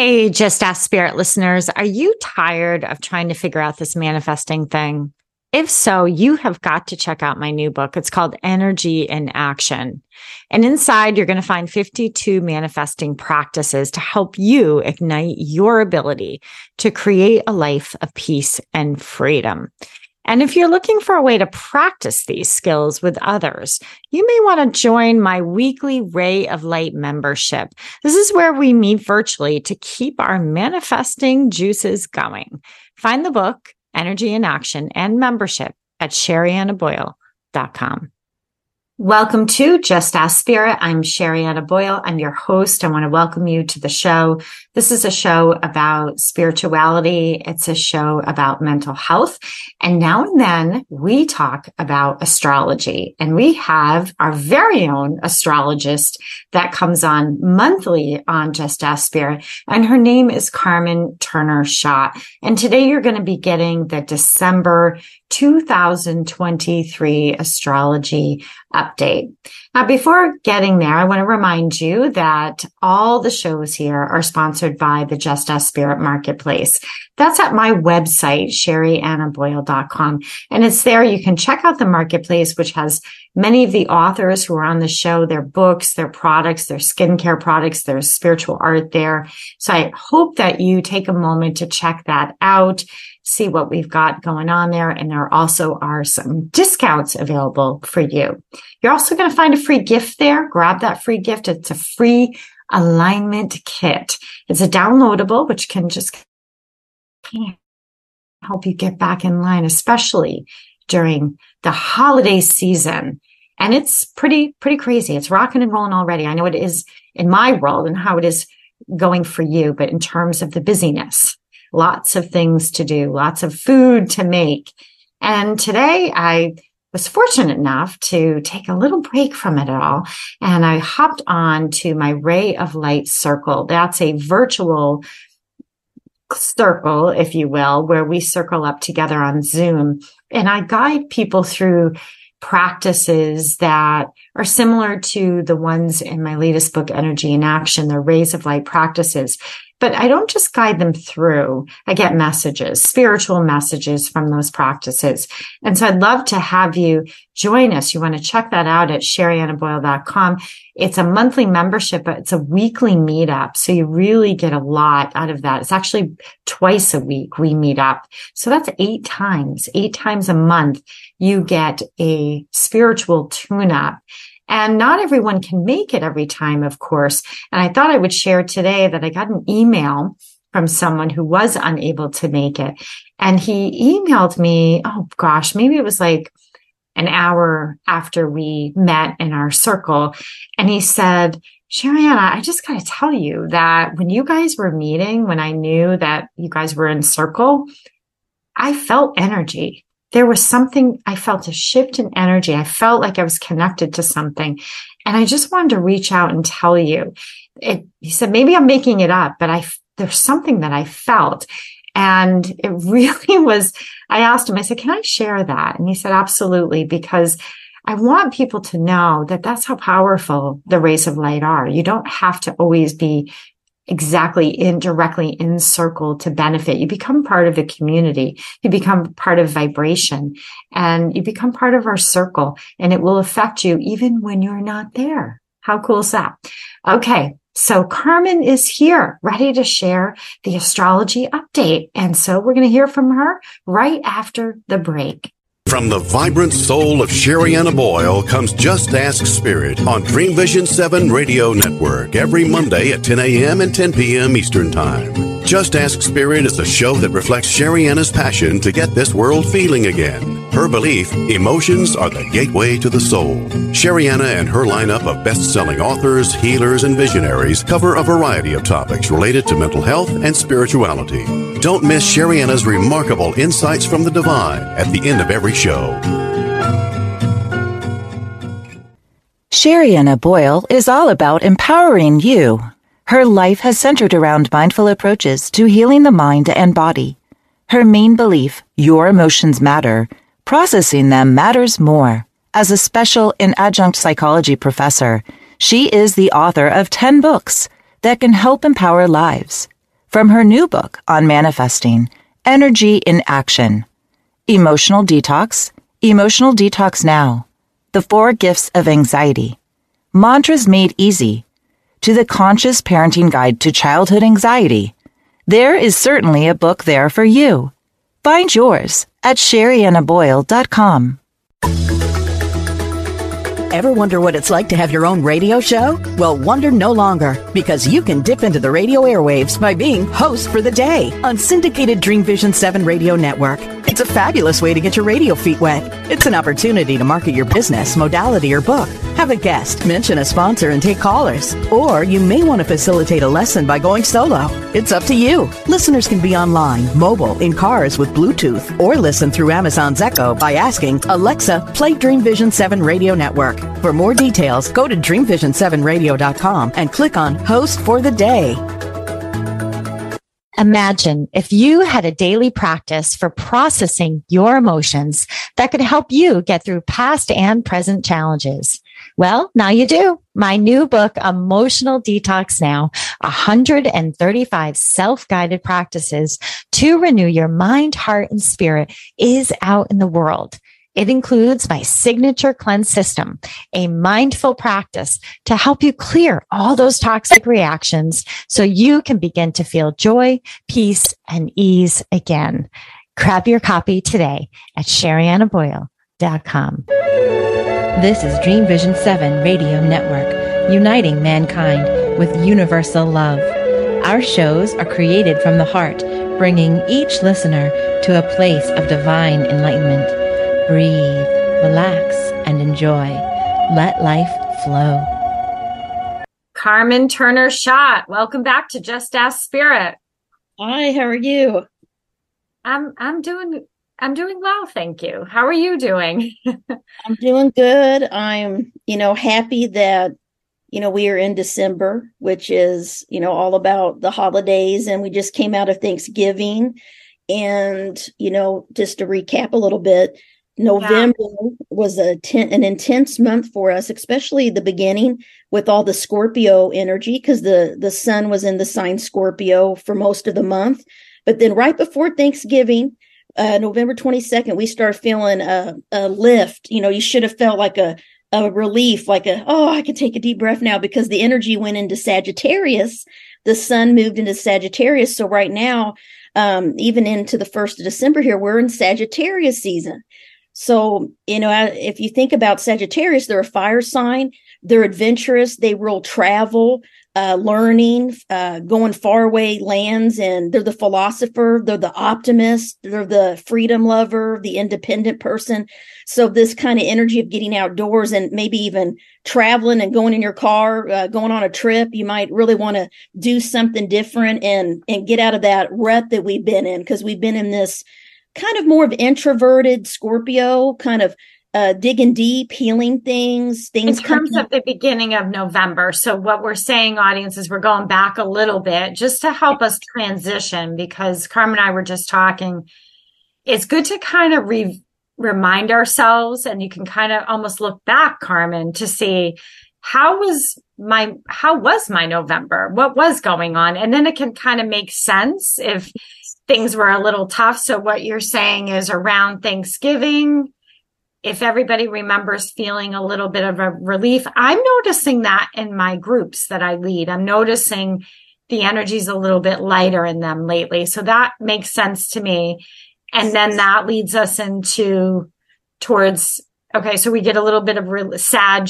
Hey, Just Ask Spirit listeners, are you tired of trying to figure out this manifesting thing? If so, you have got to check out my new book. It's called Energy in Action. And inside, you're going to find 52 manifesting practices to help you ignite your ability to create a life of peace and freedom. And if you're looking for a way to practice these skills with others, you may want to join my weekly Ray of Light membership. This is where we meet virtually to keep our manifesting juices going. Find the book, Energy in Action, and membership at sheriannaboyle.com. Welcome to Just Ask Spirit. I'm Sherianna Boyle. I'm your host. I want to welcome you to the show. This is a show about spirituality. It's a show about mental health. And now and then we talk about astrology and we have our very own astrologist that comes on monthly on Just Ask Spirit. And her name is Carmen Turner Schott. And today you're going to be getting the December 2023 astrology update. Now, before getting there, I want to remind you that all the shows here are sponsored by the Just Ask Spirit Marketplace. That's at my website, sheriannaboyle.com. And it's there. You can check out the marketplace, which has many of the authors who are on the show, their books, their products, their skincare products, their spiritual art there. So I hope that you take a moment to check that out see what we've got going on there. And there also are some discounts available for you. You're also going to find a free gift there. Grab that free gift. It's a free alignment kit. It's a downloadable, which can just help you get back in line, especially during the holiday season. And it's pretty, pretty crazy. It's rocking and rolling already. I know it is in my world and how it is going for you, but in terms of the busyness, lots of things to do, lots of food to make. And today I was fortunate enough to take a little break from it all. And I hopped on to my Ray of Light circle. That's a virtual circle, if you will, where we circle up together on Zoom. And I guide people through practices that are similar to the ones in my latest book, Energy in Action, the Rays of Light practices but I don't just guide them through. I get messages, spiritual messages from those practices. And so I'd love to have you join us. You want to check that out at sheriannaboyle.com. It's a monthly membership, but it's a weekly meetup. So you really get a lot out of that. It's actually twice a week we meet up. So that's eight times, eight times a month. You get a spiritual tune up and not everyone can make it every time, of course. And I thought I would share today that I got an email from someone who was unable to make it. And he emailed me, oh gosh, maybe it was like an hour after we met in our circle. And he said, Sherianna, I just got to tell you that when you guys were meeting, when I knew that you guys were in circle, I felt energy there was something I felt a shift in energy. I felt like I was connected to something. And I just wanted to reach out and tell you. It, he said, maybe I'm making it up, but I, there's something that I felt. And it really was, I asked him, I said, can I share that? And he said, absolutely, because I want people to know that that's how powerful the rays of light are. You don't have to always be exactly in directly in circle to benefit. You become part of the community. You become part of vibration and you become part of our circle and it will affect you even when you're not there. How cool is that? Okay. So Carmen is here ready to share the astrology update. And so we're going to hear from her right after the break. From the vibrant soul of Sherianna Boyle comes Just Ask Spirit on Dream Vision 7 Radio Network every Monday at 10 a.m. and 10 p.m. Eastern Time. Just Ask Spirit is a show that reflects Sherianna's passion to get this world feeling again. Her belief, emotions are the gateway to the soul. Sherianna and her lineup of best-selling authors, healers, and visionaries cover a variety of topics related to mental health and spirituality. Don't miss Sherianna's remarkable insights from the divine at the end of every show. Sherianna Boyle is all about empowering you. Her life has centered around mindful approaches to healing the mind and body. Her main belief, your emotions matter, processing them matters more. As a special and adjunct psychology professor, she is the author of 10 books that can help empower lives. From her new book on manifesting, Energy in Action, Emotional Detox, Emotional Detox Now, The Four Gifts of Anxiety, Mantras Made Easy, to the Conscious Parenting Guide to Childhood Anxiety. There is certainly a book there for you. Find yours at sheriannaboyle.com. Ever wonder what it's like to have your own radio show? Well, wonder no longer because you can dip into the radio airwaves by being host for the day on syndicated Dream Vision 7 radio network. It's a fabulous way to get your radio feet wet. It's an opportunity to market your business, modality, or book. Have a guest, mention a sponsor, and take callers. Or you may want to facilitate a lesson by going solo. It's up to you. Listeners can be online, mobile, in cars with Bluetooth, or listen through Amazon's Echo by asking Alexa, play Dream Vision 7 radio network. For more details, go to dreamvision7radio.com and click on Host for the Day. Imagine if you had a daily practice for processing your emotions that could help you get through past and present challenges. Well, now you do. My new book, Emotional Detox Now, 135 self-guided practices to renew your mind, heart, and spirit is out in the world. It includes my signature cleanse system, a mindful practice to help you clear all those toxic reactions so you can begin to feel joy, peace, and ease again. Grab your copy today at sheriannaboyle.com. This is Dream Vision 7 Radio Network, uniting mankind with universal love. Our shows are created from the heart, bringing each listener to a place of divine enlightenment. Breathe, relax, and enjoy. Let life flow. Carmen Turner Schott, welcome back to Just Ask Spirit. Hi, how are you? I'm I'm doing I'm doing well, thank you. How are you doing? I'm doing good. I'm, you know, happy that you know we are in December, which is, you know, all about the holidays and we just came out of Thanksgiving and, you know, just to recap a little bit, November yeah. was a ten, an intense month for us, especially the beginning with all the Scorpio energy because the the sun was in the sign Scorpio for most of the month. But then right before Thanksgiving, uh, November 22nd, we started feeling a, a lift. You know, you should have felt like a a relief, like a, oh, I can take a deep breath now because the energy went into Sagittarius. The sun moved into Sagittarius. So right now, um, even into the first of December here, we're in Sagittarius season. So, you know, if you think about Sagittarius, they're a fire sign, they're adventurous, they will travel, uh, learning, uh, going faraway lands, and they're the philosopher, they're the optimist, they're the freedom lover, the independent person. So, this kind of energy of getting outdoors and maybe even traveling and going in your car, uh, going on a trip, you might really want to do something different and and get out of that rut that we've been in because we've been in this kind of more of introverted Scorpio, kind of uh, digging deep, healing things, things. In terms of the beginning of November. So what we're saying, audience, is we're going back a little bit just to help us transition because Carmen and I were just talking. It's good to kind of re- remind ourselves and you can kind of almost look back, Carmen, to see how was my how was my November? What was going on? And then it can kind of make sense if things were a little tough. So what you're saying is around Thanksgiving, if everybody remembers feeling a little bit of a relief, I'm noticing that in my groups that I lead. I'm noticing the energy's a little bit lighter in them lately. So that makes sense to me. And then that leads us into towards, okay, so we get a little bit of re- Sag,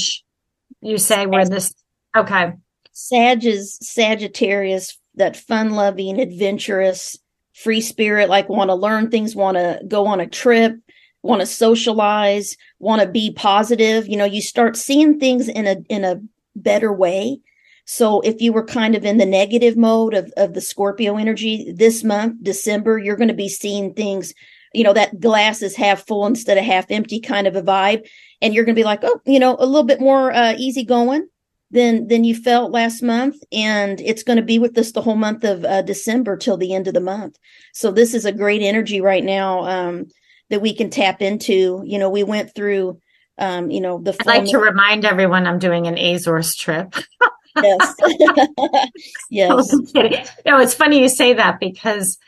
you say where this, okay. Sag is Sagittarius that fun loving, adventurous, free spirit, like want to learn things, want to go on a trip, want to socialize, want to be positive. You know, you start seeing things in a in a better way. So if you were kind of in the negative mode of, of the Scorpio energy this month, December, you're going to be seeing things, you know, that glass is half full instead of half empty kind of a vibe. And you're going to be like, oh, you know, a little bit more uh, easy going than than you felt last month and it's going to be with us the whole month of uh, december till the end of the month. So this is a great energy right now um, that we can tap into. You know we went through um, you know the i'd like to remind everyone i'm doing an azores trip. Yes. Yes. No it's funny you say that because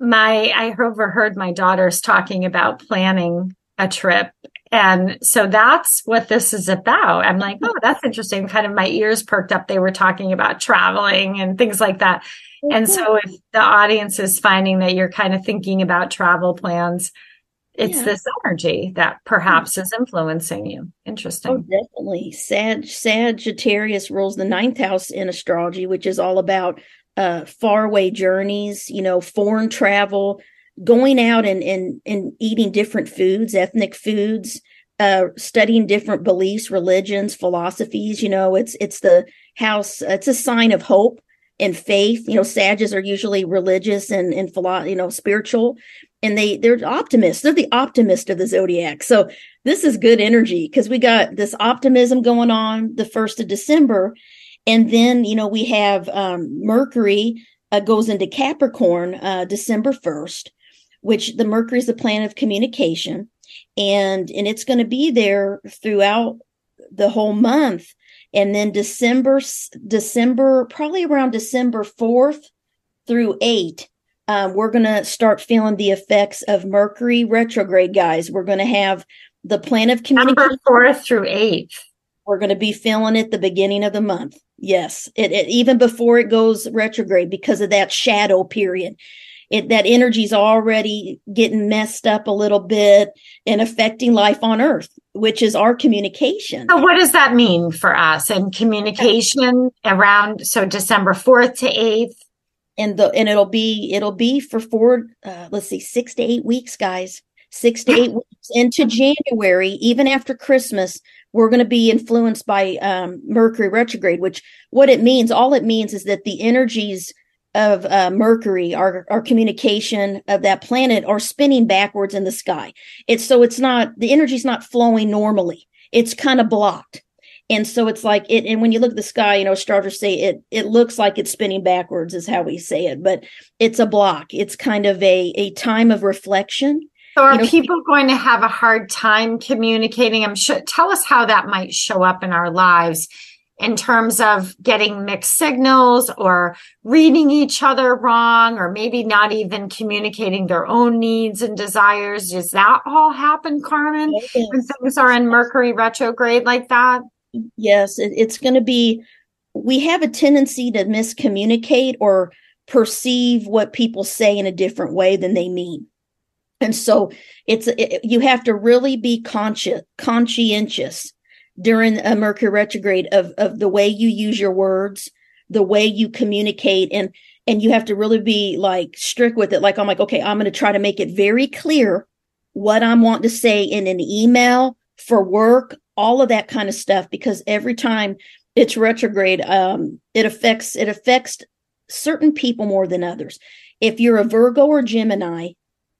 my i overheard my daughters talking about planning a trip and so that's what this is about. I'm like, oh, that's interesting. Kind of my ears perked up. They were talking about traveling and things like that. And so if the audience is finding that you're kind of thinking about travel plans, it's yeah. this energy that perhaps is influencing you. Interesting. Oh, definitely. Sag Sagittarius rules the ninth house in astrology, which is all about uh faraway journeys, you know, foreign travel, going out and, and, and eating different foods, ethnic foods, uh, studying different beliefs, religions, philosophies. You know, it's it's the house. It's a sign of hope and faith. You know, Sages are usually religious and and philo- you know spiritual, and they they're optimists. They're the optimist of the zodiac. So this is good energy because we got this optimism going on the first of December, and then you know we have um, Mercury uh, goes into Capricorn uh, December first which the Mercury is the planet of communication, and and it's going to be there throughout the whole month. And then December, December, probably around December fourth through eight, um, we're going to start feeling the effects of Mercury retrograde, guys. We're going to have the planet of communication. fourth through eighth. We're going to be feeling it the beginning of the month. Yes, it, it, even before it goes retrograde because of that shadow period it, that energy's already getting messed up a little bit and affecting life on earth which is our communication. So what does that mean for us and communication around so december 4th to 8th and the and it'll be it'll be for four uh, let's see six to eight weeks guys. Six to eight weeks into january even after christmas we're going to be influenced by um, mercury retrograde which what it means all it means is that the energies of uh, Mercury, our our communication of that planet, are spinning backwards in the sky. It's so it's not the energy's not flowing normally. It's kind of blocked. And so it's like it, and when you look at the sky, you know, starters say it, it looks like it's spinning backwards, is how we say it, but it's a block. It's kind of a, a time of reflection. So are you know, people going to have a hard time communicating? I'm sure. Tell us how that might show up in our lives in terms of getting mixed signals or reading each other wrong or maybe not even communicating their own needs and desires. Does that all happen, Carmen, yes. when things are in Mercury retrograde like that? Yes, it, it's going to be, we have a tendency to miscommunicate or perceive what people say in a different way than they mean. And so it's, it, you have to really be conscious, conscientious during a Mercury retrograde of of the way you use your words, the way you communicate, and and you have to really be like strict with it. Like I'm like, okay, I'm going to try to make it very clear what I'm wanting to say in an email for work, all of that kind of stuff, because every time it's retrograde, um, it affects it affects certain people more than others. If you're a Virgo or Gemini,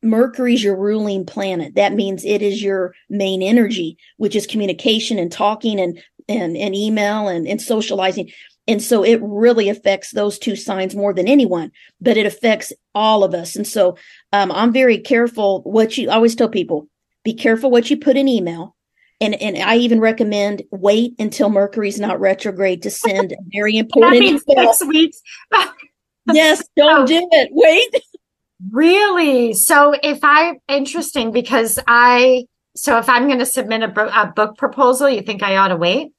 Mercury's your ruling planet. That means it is your main energy, which is communication and talking and and, and email and, and socializing. And so it really affects those two signs more than anyone, but it affects all of us. And so um, I'm very careful what you I always tell people be careful what you put in email. And, and I even recommend wait until Mercury's not retrograde to send very important. that means six weeks. yes, don't do it. Wait. Really? So if I interesting because I so if I'm going to submit a, a, book proposal, you think I ought to wait?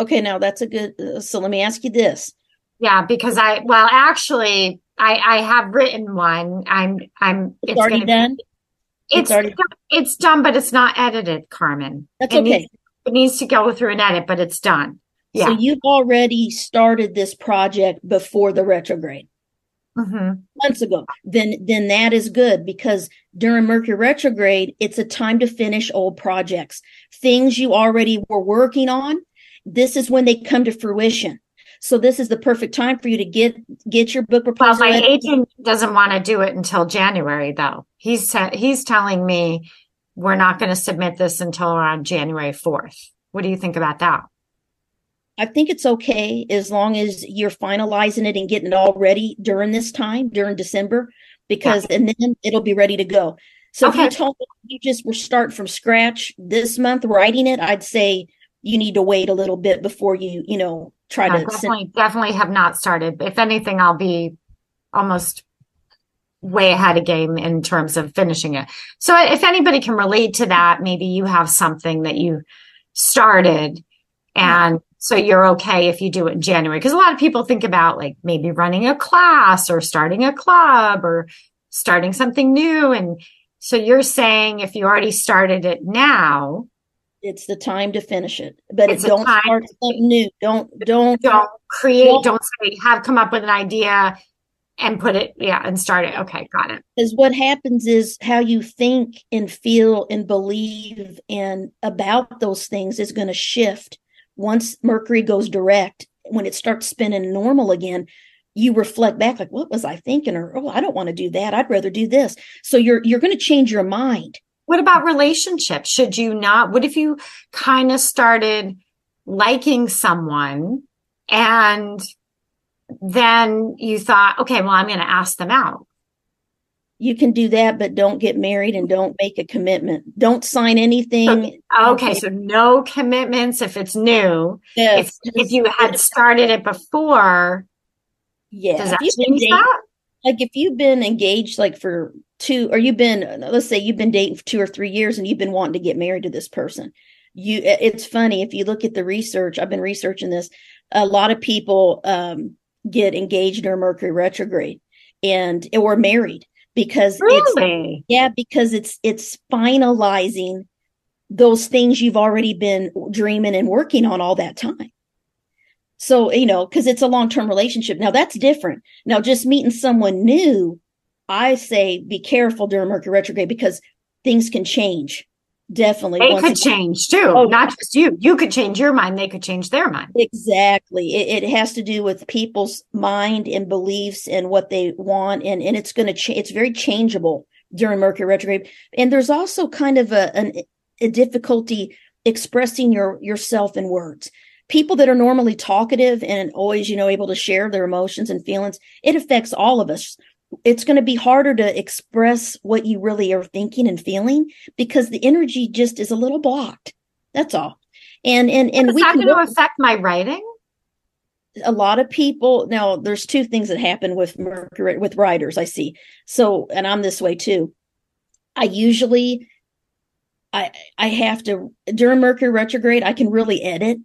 Okay, now that's a good. Uh, so let me ask you this. Yeah, because I well actually I I have written one. I'm I'm it's, it's already done. Be, it's it's, already- it's done, but it's not edited, Carmen. That's it okay. Needs, it needs to go through an edit, but it's done. Yeah. So you've already started this project before the retrograde Mhm. months ago. Then then that is good because during Mercury retrograde, it's a time to finish old projects. Things you already were working on, this is when they come to fruition. So this is the perfect time for you to get get your book Well, proposal. my in. agent doesn't want to do it until January, though. He's te- he's telling me we're not going to submit this until around January fourth. What do you think about that? I think it's okay as long as you're finalizing it and getting it all ready during this time, during December, because and then it'll be ready to go. So if you told me you just were starting from scratch this month writing it, I'd say you need to wait a little bit before you, you know, try to send definitely definitely have not started. If anything, I'll be almost way ahead of game in terms of finishing it. So if anybody can relate to that, maybe you have something that you started and so you're okay if you do it in January. Because a lot of people think about like maybe running a class or starting a club or starting something new. And so you're saying if you already started it now, it's the time to finish it. But It's a don't start something new. Don't don't don't create, Well- don't say, have come up with an idea and put it, yeah, and start it. Okay, got it. because what happens is how you think and feel and believe and about those things is going to shift once mercury goes direct when it starts spinning normal again you reflect back like what was i thinking or oh i don't want to do that i'd rather do this so you're you're going to change your mind What about relationships? Should you not? What if you kind of started liking someone and then you thought, okay, well, I'm going to ask them out. You can do that but don't get married and don't make a commitment. Don't sign anything. Okay, so no commitments if it's new. If, Yes, if you had started it before, yeah. does that change dating- that? like if you've been engaged like for two or you've been let's say you've been dating for two or three years and you've been wanting to get married to this person you it's funny if you look at the research i've been researching this a lot of people um get engaged during mercury retrograde and or married because it's Really? yeah because it's it's finalizing those things you've already been dreaming and working on all that time. So you know because it's a long-term relationship. Now that's different. Now just meeting someone new i say be careful during mercury retrograde because things can change definitely They could change too, Oh. not just you. You could change your mind. They could change their mind. Exactly. It, it has to do with people's mind and beliefs and what they want, and and it's going to change. It's very changeable during Mercury retrograde, and there's also kind of a an, a difficulty expressing your yourself in words. People that are normally talkative and always, you know, able to share their emotions and feelings, it affects all of us. It's going to be harder to express what you really are thinking and feeling because the energy just is a little blocked. That's all. And and and we can going to work- affect my writing? a lot of people now there's two things that happen with mercury with writers i see so and i'm this way too i usually i i have to during mercury retrograde i can really edit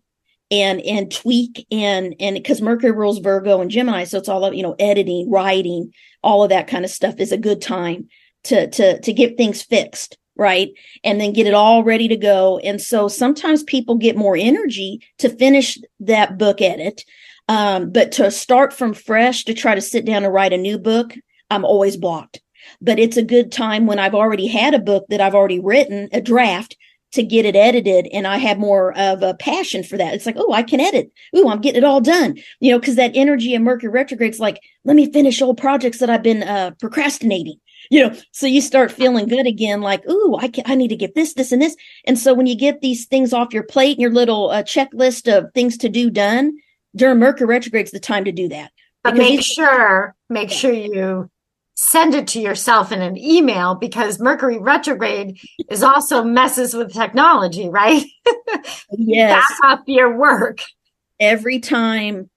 and and tweak and and because mercury rules virgo and gemini so it's all of you know editing writing all of that kind of stuff is a good time to to to get things fixed right and then get it all ready to go and so sometimes people get more energy to finish that book edit um, but to start from fresh to try to sit down and write a new book, I'm always blocked. But it's a good time when I've already had a book that I've already written, a draft, to get it edited. And I have more of a passion for that. It's like, oh, I can edit. Ooh, I'm getting it all done. You know, because that energy in Mercury retrograde's like, let me finish old projects that I've been uh, procrastinating. You know, so you start feeling good again, like, ooh, I can, I need to get this, this, and this. And so when you get these things off your plate and your little uh, checklist of things to do done, during Mercury retrograde, retrograde's the time to do that. But make sure, make sure you send it to yourself in an email because Mercury retrograde is also messes with technology, right? Yes, Back up your work. every time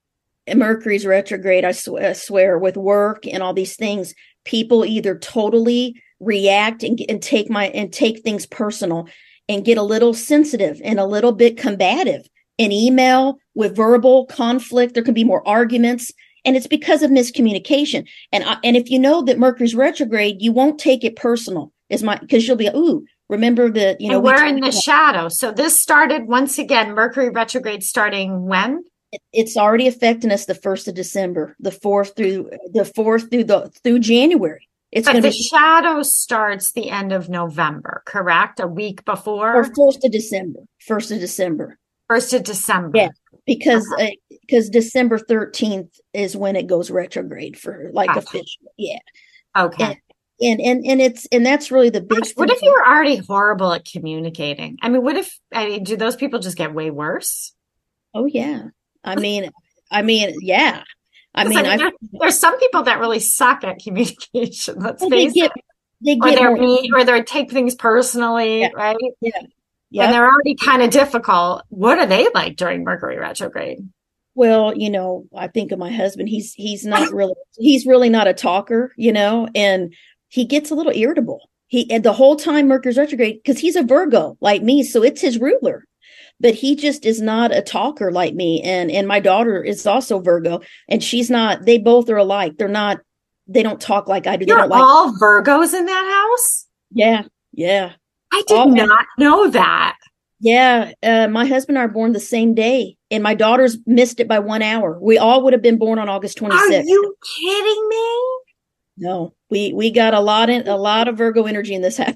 Mercury's retrograde, I, sw- I swear, with work and all these things, people either totally react and, and take my and take things personal and get a little sensitive and a little bit combative An email with verbal conflict. There can be more arguments. And it's because of miscommunication. And I, and if you know that Mercury's retrograde, you won't take it personal. Is my because you'll be ooh remember the you know and we we're in the about- shadow. So this started once again, Mercury retrograde starting when? It's already affecting us the first of December, the fourth through the fourth through the through January. It's but the be shadow starts the end of November, correct? A week before or first of December. First of December. First of December. Yeah, because uh-huh. uh, because December thirteenth is when it goes retrograde for like gotcha. official. Yeah. Okay. And, and and and it's and that's really the big. What if you were already horrible at communicating? I mean, what if I mean, do those people just get way worse? Oh yeah, I mean, I mean, yeah. I mean, there's some people that really suck at communication. Let's face they get, it. They get or they're mean, or they take things personally, yeah. right? Yeah. Yeah. And they're already kind of difficult. What are they like during Mercury retrograde? Well, you know, I think of my husband. He's he's not really he's really not a talker, you know, and he gets a little irritable. He and the whole time Mercury's retrograde because he's a Virgo like me, so it's his ruler. But he just is not a talker like me, and and my daughter is also Virgo, and she's not. They both are alike. They're not. They don't talk like I do. You're they don't like all Virgos in that house. Yeah, yeah. I did all not know that. Yeah, uh, my husband and I are born the same day, and my daughter's missed it by one hour. We all would have been born on August 26th. Are you kidding me? No, we we got a lot in a lot of Virgo energy in this house.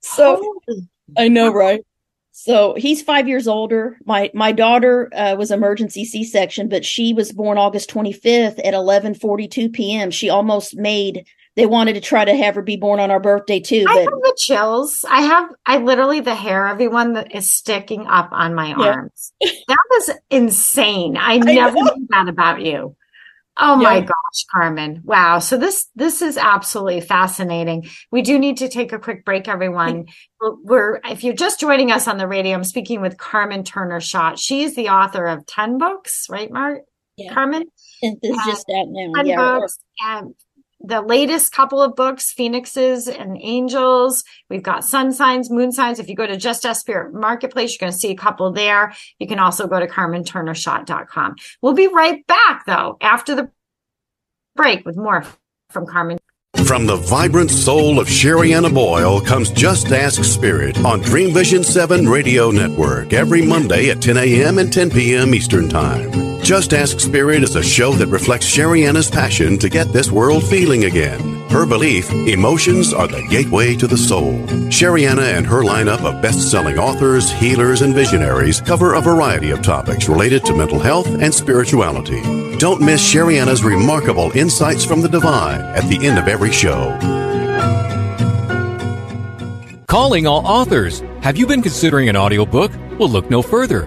So Holy I know, right? So he's five years older. My my daughter uh, was emergency C section, but she was born August 25th at 11:42 p.m. She almost made. They wanted to try to have her be born on our birthday too, I but have the chills. I have, I literally, the hair, everyone that is sticking up on my Yeah. arms. That was insane. I never know. knew that about you. Oh my gosh, Carmen. Wow. So this, this is absolutely fascinating. We do need to take a quick break, everyone. We're, if you're just joining us on the radio, I'm speaking with Carmen Turner Schott. She's the author of 10 books, right, Mark? Yeah. Carmen? and it's just out now. 10 Yeah, books and the latest couple of books phoenixes and angels we've got sun signs moon signs if you go to just as spirit marketplace you're going to see a couple there you can also go to carmenturnerschott.com we'll be right back though after the break with more from carmen From the vibrant soul of Sherianna Boyle comes Just Ask Spirit on Dream Vision 7 Radio Network every Monday at 10 a.m. and 10 p.m. Eastern Time. Just Ask Spirit is a show that reflects Sherianna's passion to get this world feeling again. Her belief, emotions are the gateway to the soul. Sherianna and her lineup of best-selling authors, healers, and visionaries cover a variety of topics related to mental health and spirituality. Don't miss Sherianna's remarkable insights from the divine at the end of every show. Calling all authors. Have you been considering an audiobook? Well, look no further.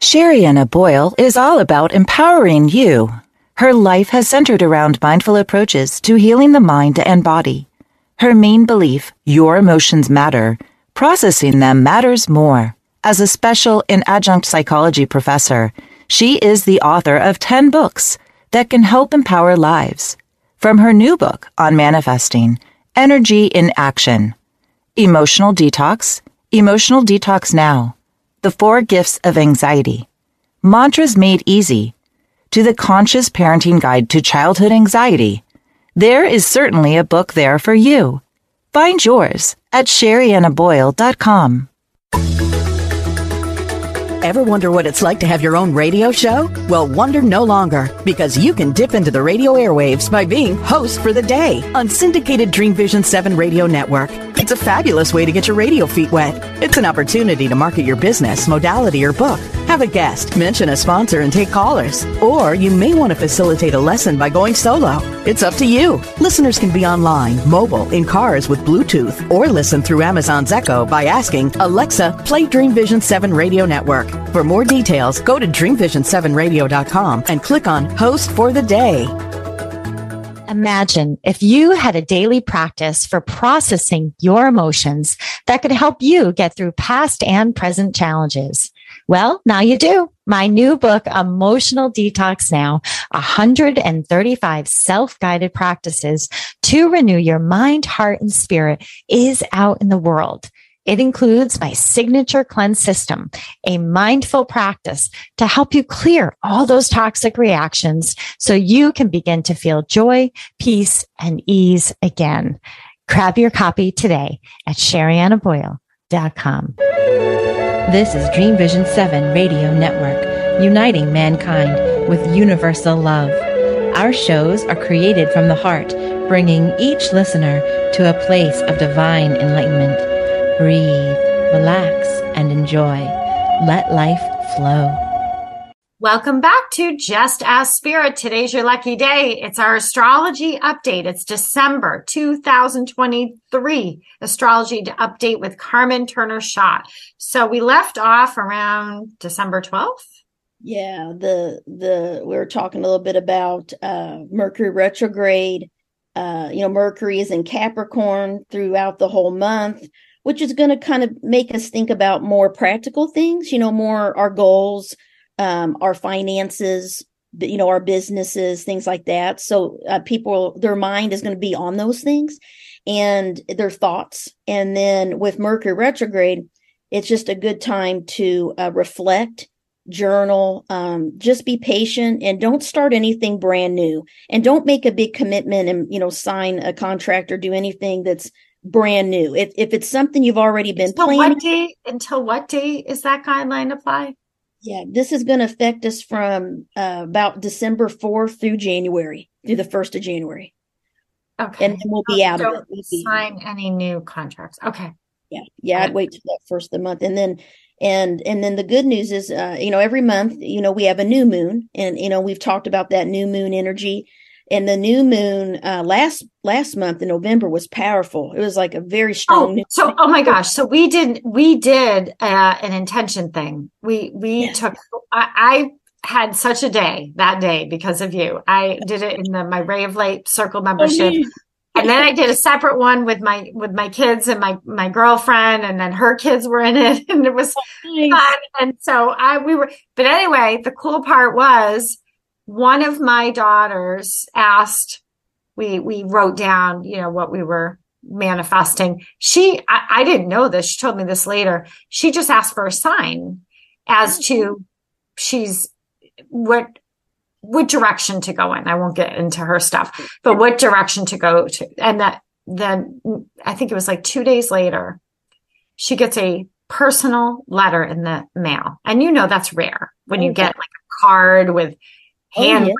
Sherianna Boyle is all about empowering you. Her life has centered around mindful approaches to healing the mind and body. Her main belief, your emotions matter, processing them matters more. As a special and adjunct psychology professor, she is the author of 10 books that can help empower lives. From her new book on manifesting, Energy in Action, Emotional Detox, Emotional Detox Now, The Four Gifts of Anxiety, Mantras Made Easy, to the Conscious Parenting Guide to Childhood Anxiety. There is certainly a book there for you. Find yours at sheriannaboyle.com. Ever wonder what it's like to have your own radio show? Well, wonder no longer because you can dip into the radio airwaves by being host for the day on syndicated Dream Vision 7 radio network. It's a fabulous way to get your radio feet wet. It's an opportunity to market your business, modality, or book. Have a guest, mention a sponsor, and take callers. Or you may want to facilitate a lesson by going solo. It's up to you. Listeners can be online, mobile, in cars with Bluetooth, or listen through Amazon's Echo by asking Alexa, play Dream Vision 7 radio network. For more details, go to dreamvision7radio.com and click on Host for the Day. Imagine if you had a daily practice for processing your emotions that could help you get through past and present challenges. Well, now you do. My new book, Emotional Detox Now, 135 self-guided practices to renew your mind, heart, and spirit is out in the world. It includes my signature cleanse system, a mindful practice to help you clear all those toxic reactions so you can begin to feel joy, peace, and ease again. Grab your copy today at SheriannaBoyle.com. This is Dream Vision 7 Radio Network, uniting mankind with universal love. Our shows are created from the heart, bringing each listener to a place of divine enlightenment. Breathe, relax, and enjoy. Let life flow. Welcome back to Just Ask Spirit. Today's your lucky day. It's our astrology update. It's December 2023 astrology to update with Carmen Turner Schott. So we left off around December 12th. Yeah, the the we were talking a little bit about uh Mercury retrograde. Uh, you know, Mercury is in Capricorn throughout the whole month which is going to kind of make us think about more practical things, you know, more our goals, um, our finances, you know, our businesses, things like that. So uh, people, their mind is going to be on those things and their thoughts. And then with Mercury retrograde, it's just a good time to uh, reflect, journal, um, just be patient and don't start anything brand new and don't make a big commitment and, you know, sign a contract or do anything that's brand new. If if it's something you've already been until planning, what day? Until what day is that guideline apply? Yeah, this is going to affect us from uh, about December fourth through January through the first of January. Okay, and then we'll be out Don't of it. We'll sign any new contracts. Okay. Yeah, yeah. I'd wait till that first of the month, and then and and then the good news is, uh, you know, every month, you know, we have a new moon, and you know, we've talked about that new moon energy and the new moon uh, last last month in November was powerful. It was like a very strong. Oh, so oh my gosh! So we did we did uh, an intention thing. We we yes. took. I, I, had such a day that day because of you. I did it in the my Ray of Light Circle membership. Oh, and then I did a separate one with my with my kids and my my girlfriend, and then her kids were in it, and it was oh, nice. fun. And so I we were. But anyway, the cool part was one of my daughters asked we we wrote down you know what we were manifesting. She I, I, didn't know this. She told me this later. She just asked for a sign as mm-hmm. to she's what what direction to go in. I won't get into her stuff but what direction to go to. And that then i think it was like two days later she gets a personal letter in the mail. And you know that's rare when you oh, get like a card with hand oh, yeah.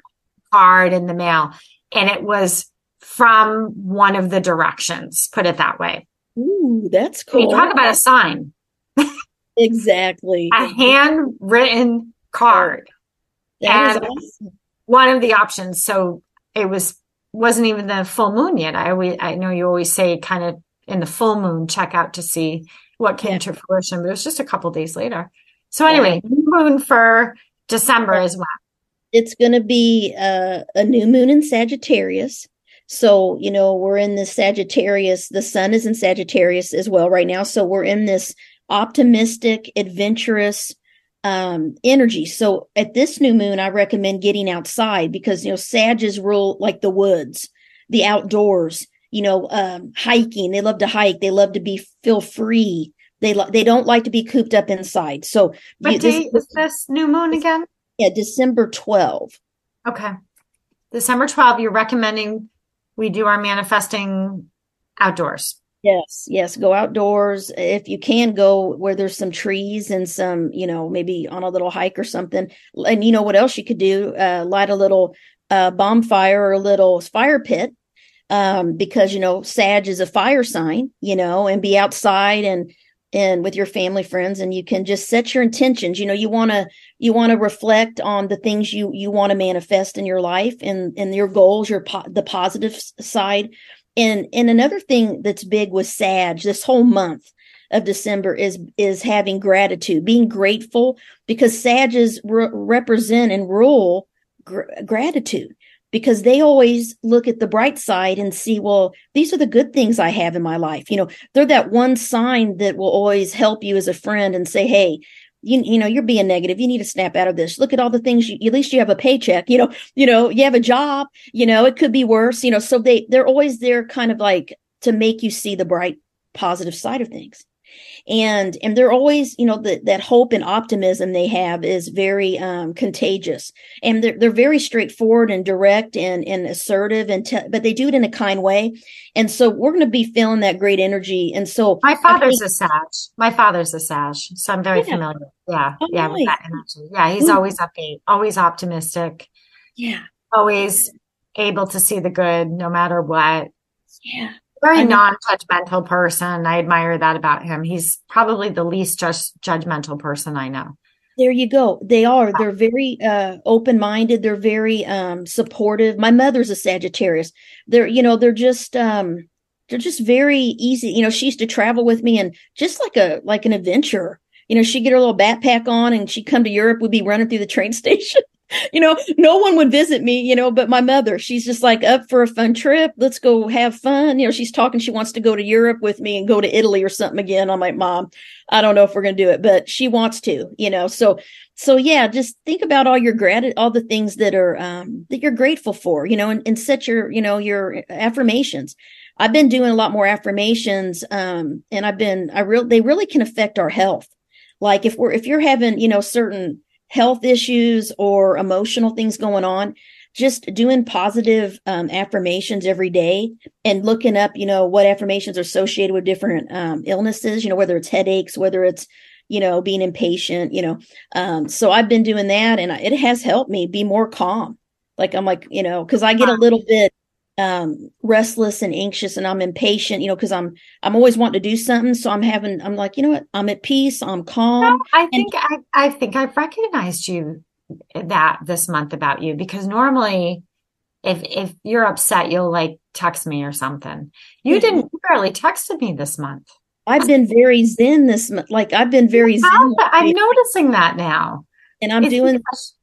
card in the mail. And it was from one of the directions, put it that way. Ooh, that's cool. You talk about a sign. exactly. a handwritten card. That and awesome. one of the options. So it was wasn't even the full moon yet. I always I know you always say kind of in the full moon check out to see what came yeah. to fruition, but it was just a couple days later. So anyway, yeah. moon for December yeah. as well it's going to be uh, a new moon in Sagittarius. So, you know, we're in this Sagittarius. The sun is in Sagittarius as well right now. So we're in this optimistic, adventurous um, energy. So at this new moon, I recommend getting outside because, you know, Sages rule like the woods, the outdoors, you know, um, hiking. They love to hike. They love to be feel free. They, lo- they don't like to be cooped up inside. So what you, day this, is this new moon again? Yeah, December 12. Okay. December 12, you're recommending we do our manifesting outdoors. Yes, yes, go outdoors. If you can go where there's some trees and some, you know, maybe on a little hike or something. And you know what else you could do? Uh, light a little uh, bonfire or a little fire pit um, because, you know, Sag is a fire sign, you know, and be outside and and with your family friends and you can just set your intentions. You know you want to you want to reflect on the things you you want to manifest in your life and and your goals your po- the positive side. And and another thing that's big with sag this whole month of december is is having gratitude being grateful because sages re- represent and rule gr- gratitude because they always look at the bright side and see, well, these are the good things I have in my life. You know, they're that one sign that will always help you as a friend and say, hey, you, you know, you're being negative. You need to snap out of this. Look at all the things you, at least you have a paycheck, you know, you know, you have a job, you know, it could be worse, you know, so they, they're always there kind of like to make you see the bright positive side of things and and they're always you know that that hope and optimism they have is very um, contagious. And they're, they're very straightforward and direct and and assertive and te- but they do it in a kind way. And so we're going to be feeling that great energy. And so my father's think, a sag. My father's a sag so i'm very yeah. familiar. Yeah oh, yeah with that energy. Yeah he's Ooh. always upbeat always optimistic. Yeah. Always able to see the good no matter what. Yeah very non-judgmental person. I admire that about him. He's probably the least just judgmental person I know. There you go. They are. They're very uh, open-minded. They're very um, supportive. My mother's a Sagittarius. They're, you know, they're just um, they're just very easy. You know, she used to travel with me and just like a like an adventure. You know, she'd get her little backpack on and she'd come to Europe. We'd be running through the train station. you know, no one would visit me, you know, but my mother, she's just like up for a fun trip. Let's go have fun. You know, she's talking, she wants to go to Europe with me and go to Italy or something again. I'm like, mom, I don't know if we're going to do it, but she wants to, you know, so, so yeah, just think about all your gratitude, all the things that are, um, that you're grateful for, you know, and, and set your, you know, your affirmations. I've been doing a lot more affirmations. Um, and I've been, I really, they really can affect our health. Like if we're, if you're having, you know, certain, health issues or emotional things going on, just doing positive um, affirmations every day and looking up, you know, what affirmations are associated with different um, illnesses, you know, whether it's headaches, whether it's, you know, being impatient, you know. Um, so I've been doing that and it has helped me be more calm. Like I'm like, you know, because I get a little bit um restless and anxious and I'm impatient, you know, because I'm I'm always wanting to do something. So I'm having I'm like, you know what, I'm at peace, I'm calm. I think and- I, I think I've recognized you that this month about you because normally if if you're upset, you'll like text me or something. You mm-hmm. didn't you barely texted me this month. I've been very zen this month. Like I've been very zen. I'm noticing that now and I'm it's doing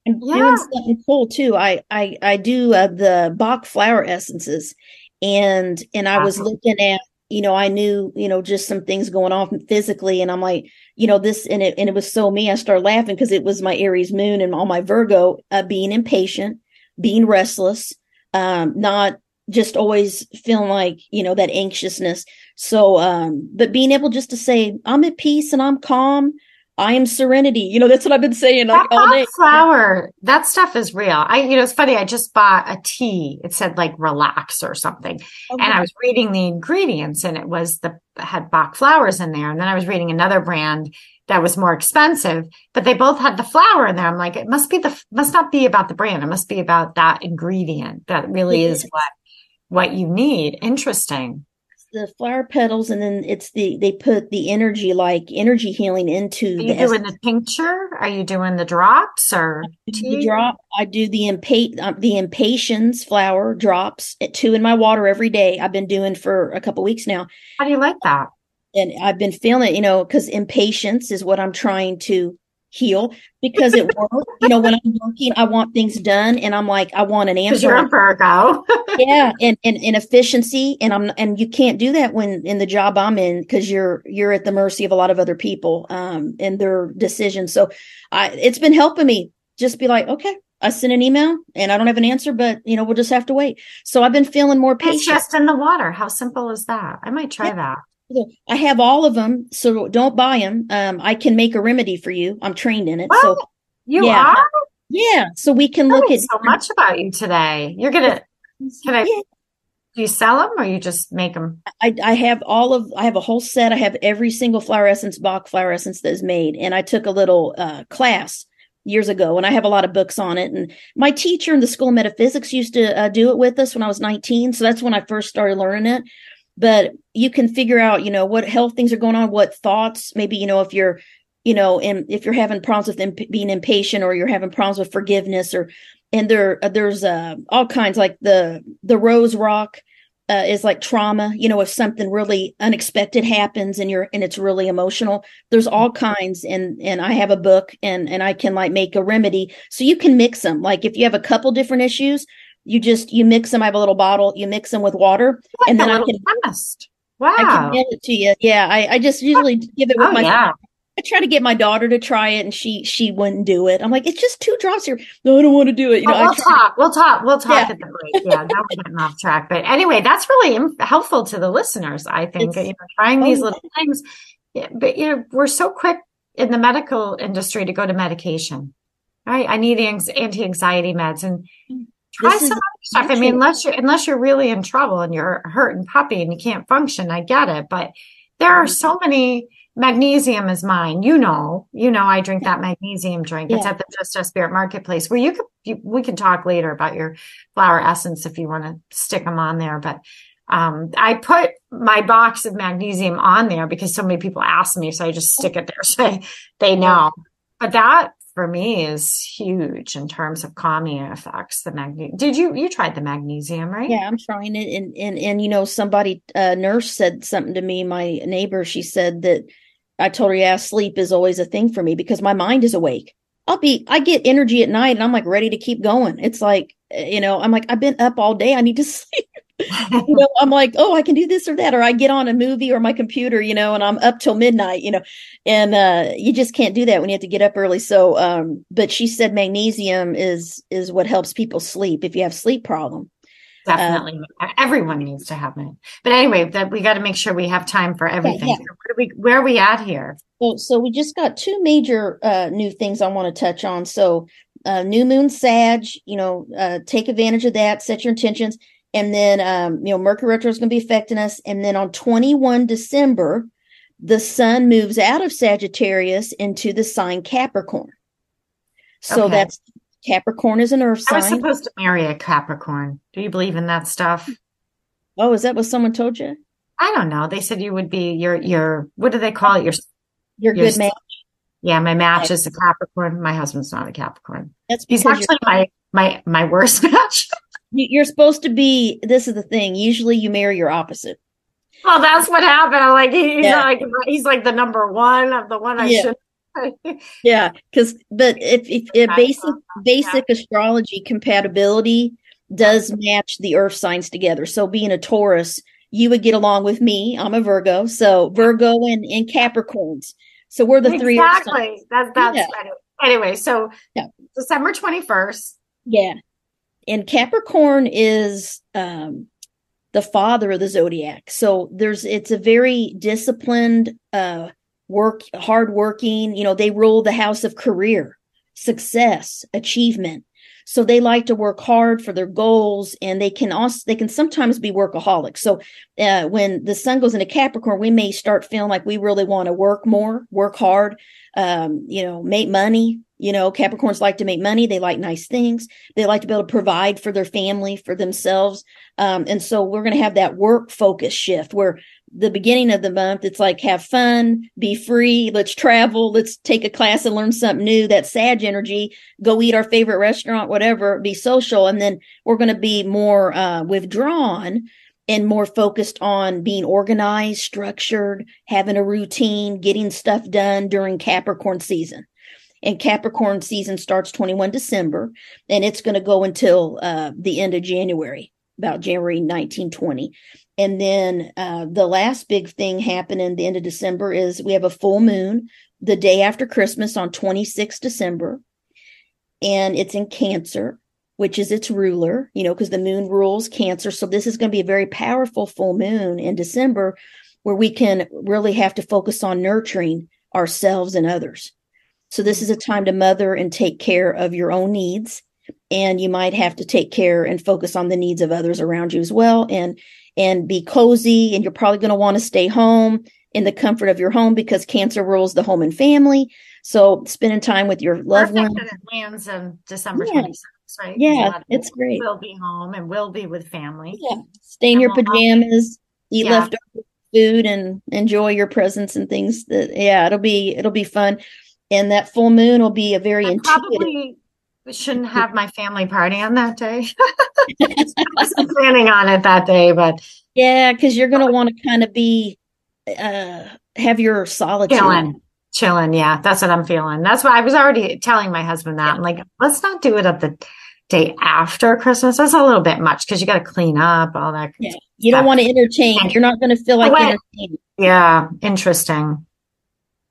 I'm yeah. doing something cool too. I I I do uh, the Bach flower essences, and and I was looking at you know I knew you know just some things going on physically, and I'm like you know this and it and it was so me. I started laughing because it was my Aries moon and all my Virgo uh, being impatient, being restless, um, not just always feeling like you know that anxiousness. So, um, but being able just to say I'm at peace and I'm calm I am serenity. You know, that's what I've been saying like all day. Flower, that stuff is real. I, you know, it's funny. I just bought a tea. It said like relax or something. Okay. And I was reading the ingredients and it was the, had Bach flowers in there. And then I was reading another brand that was more expensive, but they both had the flower in there. I'm like, it must be the, must not be about the brand. It must be about that ingredient that really is what, what you need. Interesting the flower petals and then it's the they put the energy like energy healing into Are you the doing the tincture? Are you doing the drops or the drop i do the impa- uh, the impatiens flower drops at two in my water every day. I've been doing for a couple weeks now. How do you like that? And i've been feeling it you know because impatience is what i'm trying to heal because it works. you know, when I'm working, I want things done, and I'm like, I want an answer. You're a Virgo. yeah, and, and and efficiency, and I'm and you can't do that when in the job I'm in because you're you're at the mercy of a lot of other people um and their decisions. So, I it's been helping me just be like, okay. I sent an email and I don't have an answer, but you know, we'll just have to wait. So I've been feeling more patient. It's just in the water. How simple is that? I might try yeah. that. I have all of them, so don't buy them. Um, I can make a remedy for you. I'm trained in it. What? So you yeah. are? Yeah. So we can look at so much about you today. You're gonna can I yeah. do you sell them or you just make them? I, I have all of I have a whole set. I have every single flower essence Bach flower essence that is made. And I took a little uh, class years ago and I have a lot of books on it. And my teacher in the school of metaphysics used to uh, do it with us when I was 19. So that's when I first started learning it but you can figure out you know what health things are going on what thoughts maybe you know if you're you know and if you're having problems with imp- being impatient or you're having problems with forgiveness or and there uh, there's uh, all kinds like the the rose rock uh, is like trauma you know if something really unexpected happens and you're and it's really emotional there's all kinds and and i have a book and and i can like make a remedy. So you can mix them like if you have a couple different issues you just you mix them. I have a little bottle. You mix them with water, like and then I can chemist. Wow, I can give it to you. Yeah, I, I just usually oh, give it with oh, my. Yeah. I try to get my daughter to try it, and she she wouldn't do it. I'm like, it's just two drops here. No, I don't want to do it. You oh, know, we'll talk. We'll talk. We'll talk Yeah. at the break. Yeah, now we're getting off track. But anyway, that's really im- helpful to the listeners. I think you know, trying oh, these little things. Yeah, but you know, we're so quick in the medical industry to go to medication. Right? I need anx- anti-anxiety meds and mm. Try some other stuff. I mean, unless you're unless you're really in trouble and you're hurt and puppy and you can't function, I get it. But there are so many. Magnesium is mine. You know, you know, I drink that magnesium drink. It's at the Just Ask Spirit Marketplace where you could, you, we can talk later about your flower essence if you want to stick them on there. But um, I put my box of magnesium on there because so many people ask me, so I just stick it there so they, they know. But that for me is huge in terms of calming effects. The magnesium. Did you you tried the magnesium, right? Yeah, I'm trying it, and and and you know, somebody, a nurse said something to me. My neighbor, she said that I told her, yeah, sleep is always a thing for me because my mind is awake. I'll be, I get energy at night, and I'm like ready to keep going. It's like, eh, you know, I'm like, I've been up all day. I need to sleep. you know, I'm like, oh, I can do this or that, or I get on a movie or my computer, you know, and I'm up till midnight, you know, and uh, you just can't do that when you have to get up early. So, um, but she said magnesium is is what helps people sleep if you have sleep problem. Definitely. Everyone needs to have it. But anyway, that we got to make sure we have time for everything. yeah. Where, do we, where are we at here? So, so we just got two major uh, new things I want to touch on. So, uh, new moon Sag, you know, uh, take advantage of that, set your intentions, and then um, you know, Mercury retro is going to be affecting us, and then on 21 December, the Sun moves out of Sagittarius into the sign Capricorn. So Okay. that's Capricorn is an Earth sign. I was supposed to marry a Capricorn. Do you believe in that stuff? oh, is that what someone told you? I don't know. They said you would be your your what do they call it? Your You're You're good man. yeah, my match is a Capricorn. My husband's not a Capricorn. That's He's actually my my my worst match. You're, you're supposed to be. This is the thing. Usually, you marry your opposite. well, that's what happened. I'm like he's Yeah. like he's like the number one of the one I Yeah. should. Yeah, because but if if, if basic basic astrology compatibility does match the Earth signs together. So being a Taurus, you would get along with me. I'm a Virgo, so Virgo and, and Capricorns. So we're the three. Exactly. That's that's Yeah. anyway. anyway. So Yeah. December twenty first. Yeah, and Capricorn is um the father of the zodiac. So there's it's a very disciplined, uh, work hard working. You know, they rule the house of career, success, achievement. So they like to work hard for their goals, and they can also they can sometimes be workaholics. So uh, when the sun goes into Capricorn, we may start feeling like we really want to work more, work hard, um, you know, make money. You know, Capricorns like to make money. They like nice things. They like to be able to provide for their family, for themselves. Um, and so we're going to have that work focus shift where the beginning of the month, it's like have fun, be free, let's travel, let's take a class and learn something new. That Sag energy, go eat our favorite restaurant, whatever, be social. And then we're going to be more uh, withdrawn and more focused on being organized, structured, having a routine, getting stuff done during Capricorn season. And Capricorn season starts 21 December, and it's going to go until uh, the end of January, about January 1920. And then uh, the last big thing happening the end of December is we have a full moon the day after Christmas on 26 December, and it's in Cancer, which is its ruler, you know, because the moon rules Cancer. So this is going to be a very powerful full moon in December where we can really have to focus on nurturing ourselves and others. So this is a time to mother and take care of your own needs. And you might have to take care and focus on the needs of others around you as well and and be cozy. And you're probably going to want to stay home in the comfort of your home because cancer rules the home and family. So spending time with your loved ones. it lands in December Yeah. 26th, right? Yeah, A lot of it's great. We'll be home and we'll be with family. Yeah. Stay in your we'll pajamas, eat Yeah. leftover food and enjoy your presents and things that yeah, it'll be it'll be fun. And that full moon will be a very I probably shouldn't have my family party on that day. I wasn't planning on it that day, but Yeah, because you're gonna want to kind of be uh have your solitude. chilling, chilling. Yeah, that's what I'm feeling. That's why I was already telling my husband that. I'm like, let's not do it at the day after Christmas. That's a little bit much because you got to clean up all that. Yeah. You don't want to entertain. You're not gonna feel like entertaining. Yeah, interesting.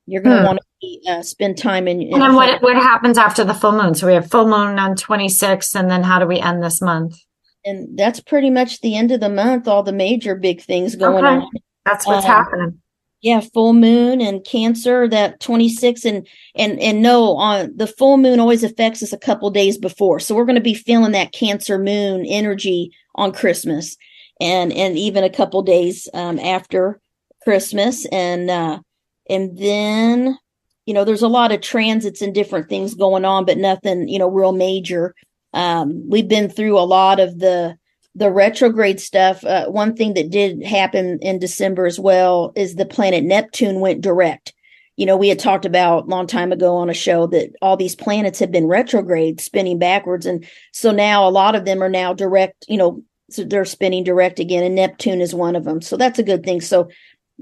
You're gonna Hmm. want to uh, spend time in. in and then what what happens after the full moon? So we have full moon on 26th, and then how do we end this month? and that's pretty much the end of the month. All the major big things going Okay. on. That's what's Um, happening. Yeah, full moon and Cancer that 26 and and and no, on the full moon always affects us a couple days before. So we're going to be feeling that Cancer moon energy on Christmas and and even a couple days um after Christmas and uh and then you know there's a lot of transits and different things going on but nothing, you know, real major. Um we've been through a lot of the the retrograde stuff, uh, one thing that did happen in December as well is the planet Neptune went direct. You know, we had talked about a long time ago on a show that all these planets have been retrograde, spinning backwards. And so now a lot of them are now direct, you know, so they're spinning direct again, and Neptune is one of them. So that's a good thing. So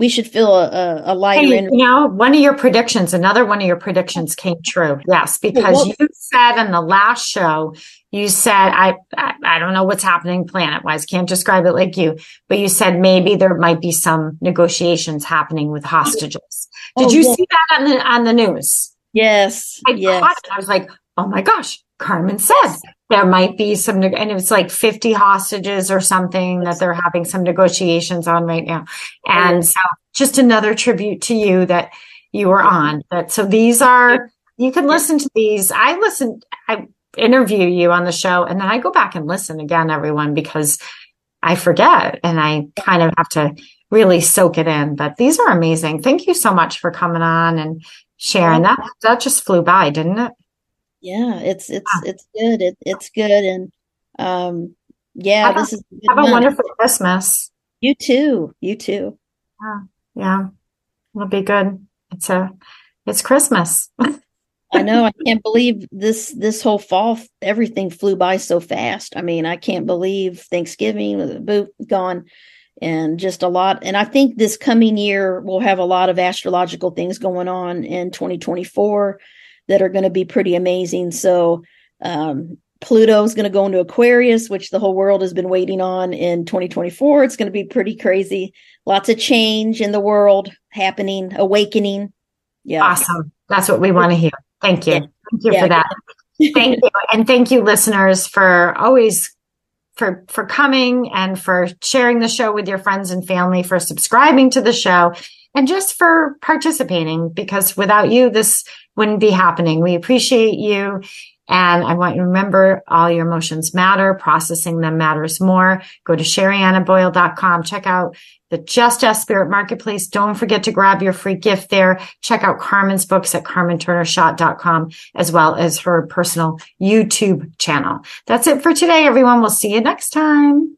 we should feel a, a, a lighter Hey, you know, one of your predictions, another one of your predictions came true. Yes, because what- you said in the last show, you said, I, I, I don't know what's happening planet wise, can't describe it like you, but you said maybe there might be some negotiations happening with hostages. Oh, Did Oh, you yeah. see that on the, on the news? Yes. I yes. it. I was like, oh my gosh, Carmen said there might be some, and it's like 50 hostages or something that they're having some negotiations on right now. And mm-hmm. so just another tribute to you that you were on that. So these are, you can listen to these. I listen, I interview you on the show and then I go back and listen again, everyone, because I forget and I kind of have to really soak it in. But these are amazing. Thank you so much for coming on and sharing that. That just flew by, didn't it? Yeah, it's it's Ah. it's good. It, it's good. And um yeah, Have a- this is a Have a wonderful Christmas. You too. You too. Yeah. yeah It'll be good. It's a, it's Christmas. I know. I can't believe this this whole fall. Everything flew by so fast. I mean, I can't believe Thanksgiving boot gone, and just a lot. And I think this coming year we'll have a lot of astrological things going on in 2024 that are going to be pretty amazing. So, um, Pluto is going to go into Aquarius, which the whole world has been waiting on in 2024. It's going to be pretty crazy. Lots of change in the world happening, awakening. Yeah. Awesome. That's what we want to hear. Thank you. Yeah. Thank you Yeah. for that. Thank you. And thank you listeners for always for for coming and for sharing the show with your friends and family, for subscribing to the show and just for participating because without you this wouldn't be happening. We appreciate you and I want you to remember all your emotions matter. Processing them matters more. Go to sheriannaboyle.com. Check out the Just Ask Spirit Marketplace. Don't forget to grab your free gift there. Check out Carmen's books at carmenturnerschott.com as well as her personal YouTube channel. That's it for today, everyone. We'll see you next time.